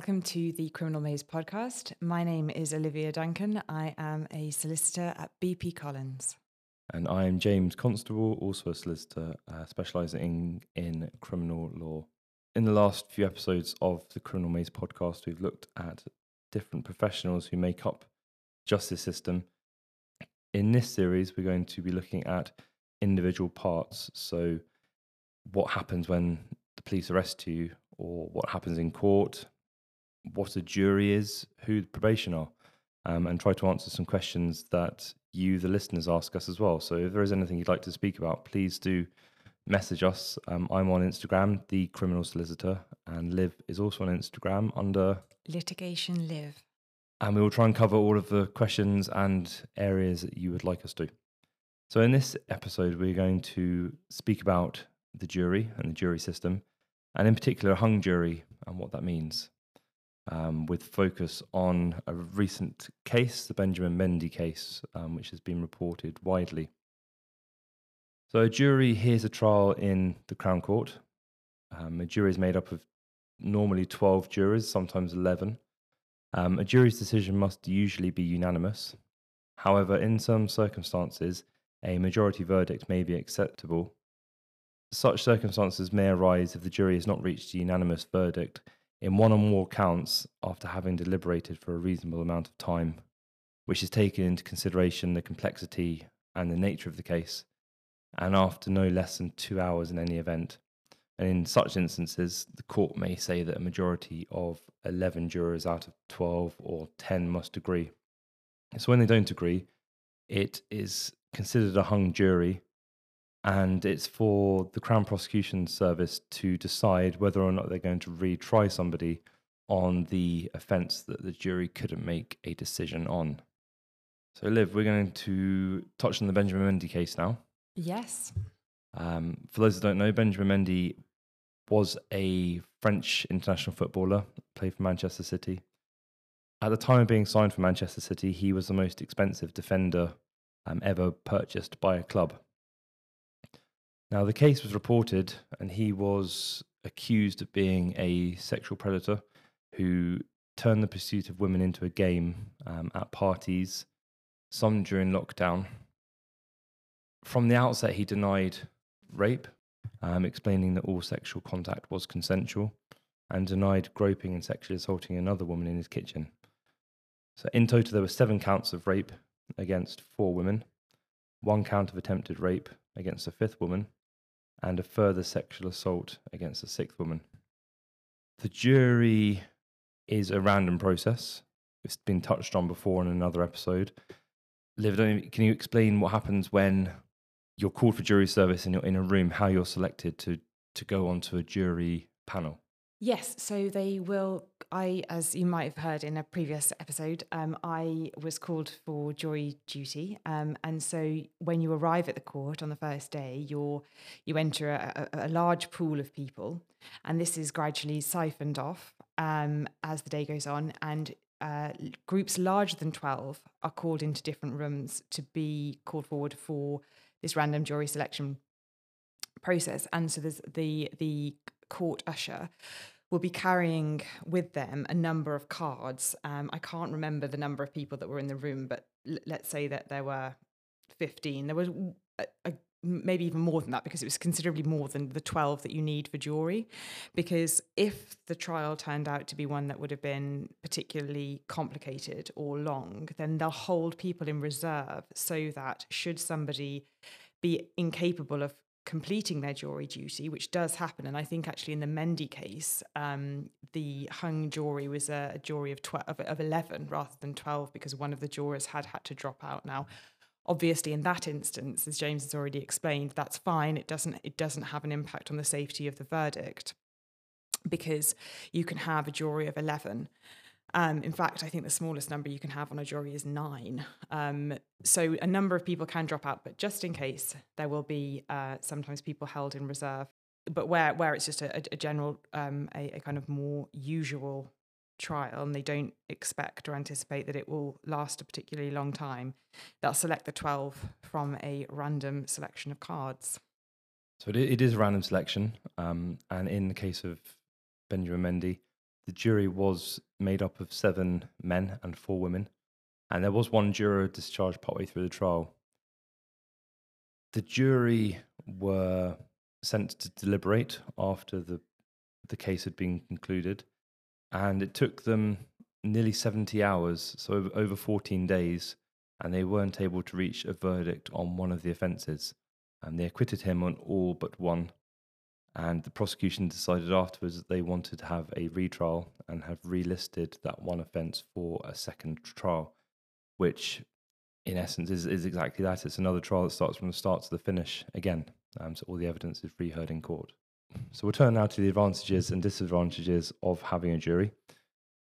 Welcome to the Criminal Maze podcast. My name is Olivia Duncan. I am a solicitor at BP Collins. And I am James Constable, also a solicitor uh, specialising in criminal law. In the last few episodes of the Criminal Maze podcast, we've looked at different professionals who make up justice system. In this series, we're going to be looking at individual parts. So, what happens when the police arrest you, or what happens in court, what a jury is, who the probation are, um, and try to answer some questions that you, the listeners, ask us as well. So if there is anything you'd like to speak about, please do message us. Um, I'm on Instagram, the criminal solicitor, and Liv is also on Instagram under litigation live. And we will try and cover all of the questions and areas that you would like us to. So in this episode, we're going to speak about the jury and the jury system, and in particular, a hung jury and what that means um, with focus on a recent case, the Benjamin Mendy case, um, which has been reported widely. So, a jury hears a trial in the Crown Court. Um, a jury is made up of normally 12 jurors, sometimes 11. Um, a jury's decision must usually be unanimous. However, in some circumstances, a majority verdict may be acceptable. Such circumstances may arise if the jury has not reached a unanimous verdict in one or more counts after having deliberated for a reasonable amount of time, which is taken into consideration the complexity and the nature of the case, and after no less than two hours in any event. And in such instances, the court may say that a majority of 11 jurors out of 12 or 10 must agree. So when they don't agree, it is considered a hung jury and it's for the Crown Prosecution Service to decide whether or not they're going to retry somebody on the offence that the jury couldn't make a decision on. So, Liv, we're going to touch on the Benjamin Mendy case now. Yes. Um, for those that don't know, Benjamin Mendy was a French international footballer, played for Manchester City. At the time of being signed for Manchester City, he was the most expensive defender um, ever purchased by a club. Now, the case was reported, and he was accused of being a sexual predator who turned the pursuit of women into a game um, at parties, some during lockdown. From the outset, he denied rape, um, explaining that all sexual contact was consensual, and denied groping and sexually assaulting another woman in his kitchen. So, in total, there were seven counts of rape against four women, one count of attempted rape against a fifth woman, and a further sexual assault against a sixth woman. The jury is a random process. It's been touched on before in another episode. Liv, can you explain what happens when you're called for jury service and you're in a room, how you're selected to, to go onto a jury panel? Yes, so they will. I, as you might have heard in a previous episode, um, I was called for jury duty, um, and so when you arrive at the court on the first day, you're you enter a, a, a large pool of people, and this is gradually siphoned off um, as the day goes on, and uh, groups larger than twelve are called into different rooms to be called forward for this random jury selection process, and so there's the the court usher will be carrying with them a number of cards. Um, I can't remember the number of people that were in the room, but l- let's say that there were 15. There was a, a, maybe even more than that because it was considerably more than the 12 that you need for jury. Because if the trial turned out to be one that would have been particularly complicated or long, then they'll hold people in reserve so that should somebody be incapable of completing their jury duty, which does happen. And I think actually in the Mendy case, um, the hung jury was a, a jury of, 12, of, of 11 rather than 12 because one of the jurors had had to drop out. Now, obviously in that instance, as James has already explained, that's fine. It doesn't, it doesn't have an impact on the safety of the verdict because you can have a jury of 11 um, in fact, I think the smallest number you can have on a jury is nine. Um, so a number of people can drop out, but just in case, there will be uh, sometimes people held in reserve. But where where it's just a, a general, um, a, a kind of more usual trial, and they don't expect or anticipate that it will last a particularly long time, they'll select the twelve from a random selection of cards. So it, it is a random selection, um, and in the case of Benjamin Mendy, the jury was made up of seven men and four women, and there was one juror discharged partway through the trial. The jury were sent to deliberate after the the case had been concluded, and it took them nearly 70 hours, so over, over 14 days, and they weren't able to reach a verdict on one of the offences. And they acquitted him on all but one. And the prosecution decided afterwards that they wanted to have a retrial and have relisted that one offence for a second trial, which in essence is, is exactly that. It's another trial that starts from the start to the finish again. Um, so all the evidence is reheard in court. So we'll turn now to the advantages and disadvantages of having a jury.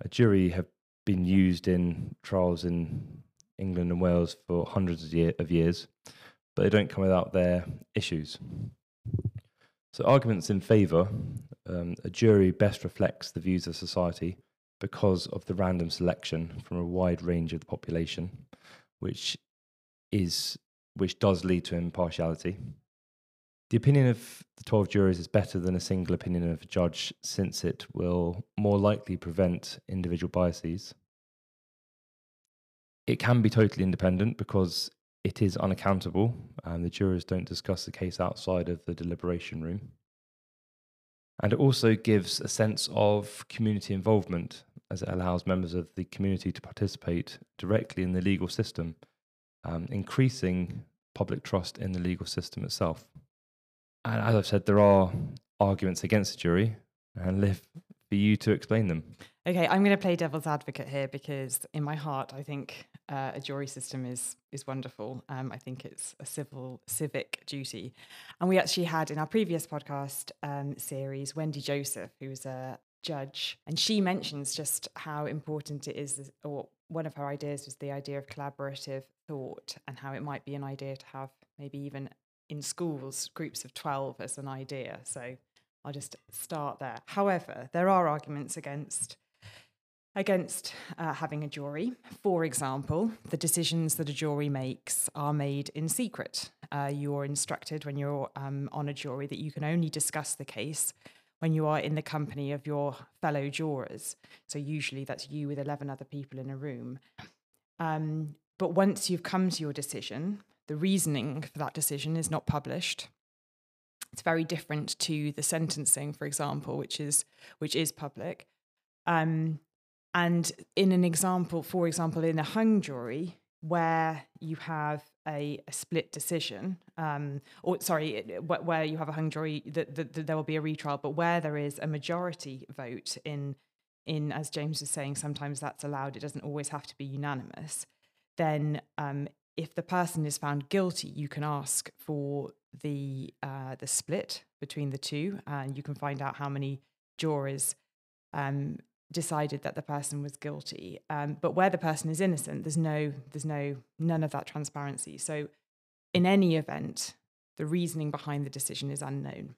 A jury have been used in trials in England and Wales for hundreds of, year, of years, but they don't come without their issues. So, arguments in favour um, a jury best reflects the views of society because of the random selection from a wide range of the population, which is which does lead to impartiality. The opinion of the 12 jurors is better than a single opinion of a judge since it will more likely prevent individual biases. It can be totally independent because it is unaccountable and the jurors don't discuss the case outside of the deliberation room. And it also gives a sense of community involvement as it allows members of the community to participate directly in the legal system, um, increasing public trust in the legal system itself. And as I've said, there are arguments against the jury, and Liv for you to explain them. Okay, I'm going to play devil's advocate here because, in my heart, I think uh, a jury system is is wonderful. Um, I think it's a civil civic duty, and we actually had in our previous podcast um, series Wendy Joseph, who's a judge, and she mentions just how important it is, or one of her ideas was the idea of collaborative thought, and how it might be an idea to have maybe even in schools groups of 12 as an idea. So I'll just start there. However, there are arguments against against uh, having a jury. For example, the decisions that a jury makes are made in secret. Uh, you're instructed when you're um, on a jury that you can only discuss the case when you are in the company of your fellow jurors. So usually that's you with 11 other people in a room. Um, but once you've come to your decision, the reasoning for that decision is not published. It's very different to the sentencing, for example, which is which is public. Um, and in an example, for example, in a hung jury where you have a, a split decision, um, or sorry, where you have a hung jury, that, that, that there will be a retrial, but where there is a majority vote in in as James was saying, sometimes that's allowed. It doesn't always have to be unanimous. Then um, if the person is found guilty, you can ask for the uh, the split between the two, and you can find out how many jurors um, decided that the person was guilty. Um, but where the person is innocent, there's no there's no none of that transparency. So, in any event, the reasoning behind the decision is unknown.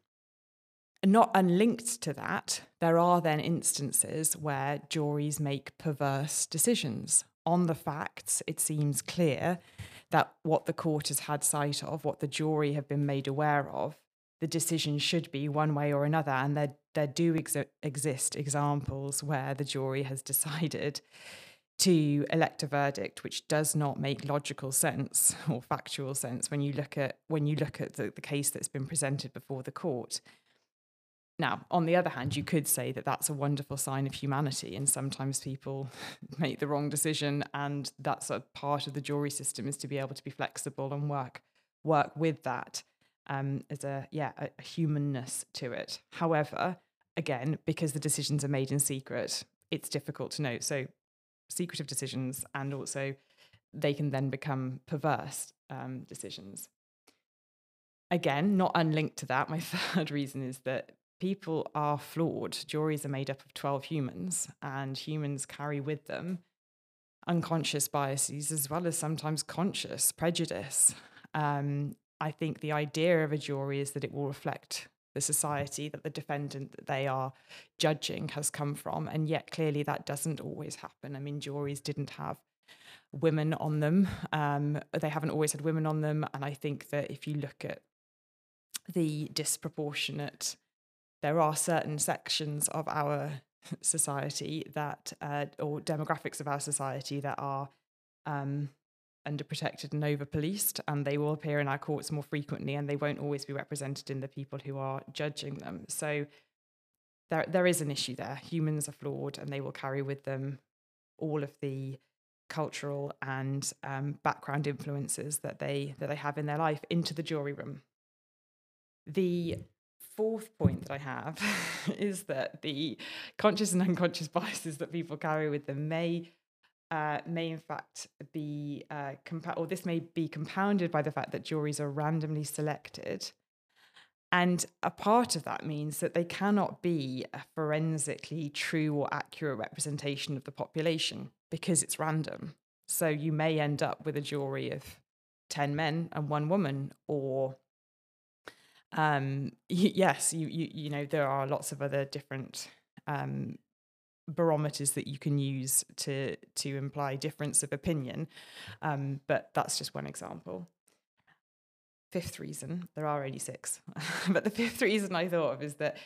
And not unlinked to that, there are then instances where juries make perverse decisions on the facts, it seems clear that what the court has had sight of, what the jury have been made aware of, the decision should be one way or another. And there, there do ex- exist examples where the jury has decided to elect a verdict which does not make logical sense or factual sense when you look at when you look at the, the case that's been presented before the court. Now, on the other hand, you could say that that's a wonderful sign of humanity, and sometimes people make the wrong decision, and that's a part of the jury system is to be able to be flexible and work work with that um, as a yeah a, a humanness to it. However, again, because the decisions are made in secret, it's difficult to know. So, secretive decisions, and also they can then become perverse um, decisions again, not unlinked to that, my third reason is that people are flawed. Juries are made up of 12 humans, and humans carry with them unconscious biases as well as sometimes conscious prejudice. Um, I think the idea of a jury is that it will reflect the society that the defendant that they are judging has come from. And yet, clearly, that doesn't always happen. I mean, juries didn't have women on them, um, they haven't always had women on them. And I think that if you look at the disproportionate there are certain sections of our society that, uh, or demographics of our society that are um, underprotected and over policed, and they will appear in our courts more frequently, and they won't always be represented in the people who are judging them. So there, there is an issue there. Humans are flawed, and they will carry with them all of the cultural and um, background influences that they that they have in their life into the jury room. The fourth point that I have is that the conscious and unconscious biases that people carry with them may uh, may in fact be uh, compa- or this may be compounded by the fact that juries are randomly selected. And a part of that means that they cannot be a forensically true or accurate representation of the population because it's random. So you may end up with a jury of 10 men and one woman, or um, yes, you, you, you know, there are lots of other different um, barometers that you can use to to imply difference of opinion um, but that's just one example. Fifth reason there are only six but the fifth reason i thought of is that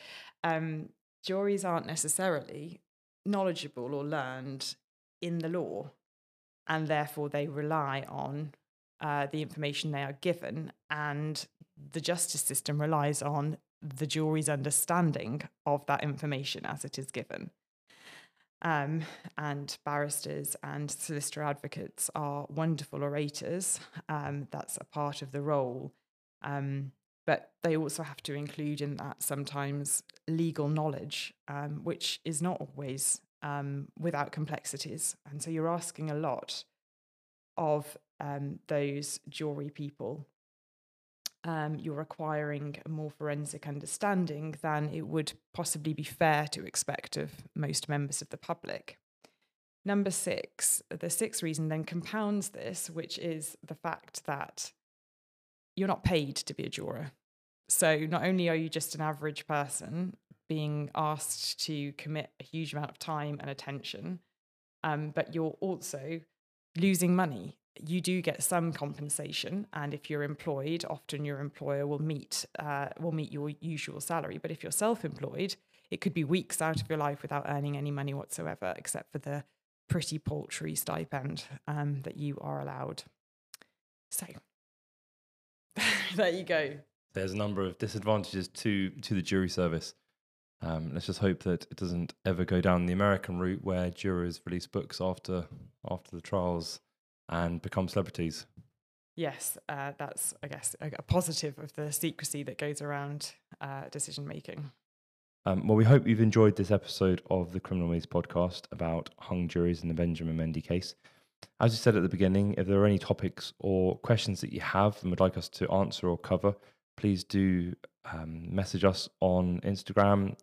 um, juries aren't necessarily knowledgeable or learned in the law and therefore they rely on uh, the information they are given and the justice system relies on the jury's understanding of that information as it is given um, and barristers and solicitor advocates are wonderful orators. Um, that's a part of the role. Um, but they also have to include in that sometimes legal knowledge, um, which is not always um, without complexities. And so you're asking a lot of um, those jury people um, you're acquiring a more forensic understanding than it would possibly be fair to expect of most members of the public. Number six, the sixth reason then compounds this, which is the fact that you're not paid to be a juror. So not only are you just an average person being asked to commit a huge amount of time and attention, um, but you're also losing money you do get some compensation, and if you're employed, often your employer will meet uh, will meet your usual salary. But if you're self-employed, it could be weeks out of your life without earning any money whatsoever, except for the pretty paltry stipend um, that you are allowed. So there you go. There's a number of disadvantages to to the jury service. Um, let's just hope that it doesn't ever go down the American route where jurors release books after after the trials and become celebrities. Yes, uh, that's, I guess, a, a, positive of the secrecy that goes around uh, decision making. Um, well, we hope you've enjoyed this episode of the Criminal Maze podcast about hung juries in the Benjamin Mendy case. As you said at the beginning, if there are any topics or questions that you have and would like us to answer or cover, please do um, message us on Instagram.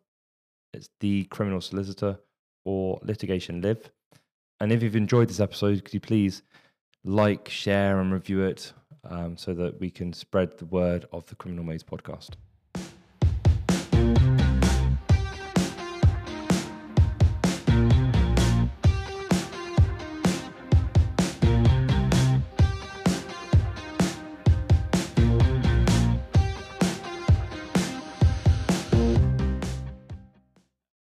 It's the criminal solicitor or litigation live. And if you've enjoyed this episode, could you please like, share, and review it um, so that we can spread the word of the Criminal Maze podcast.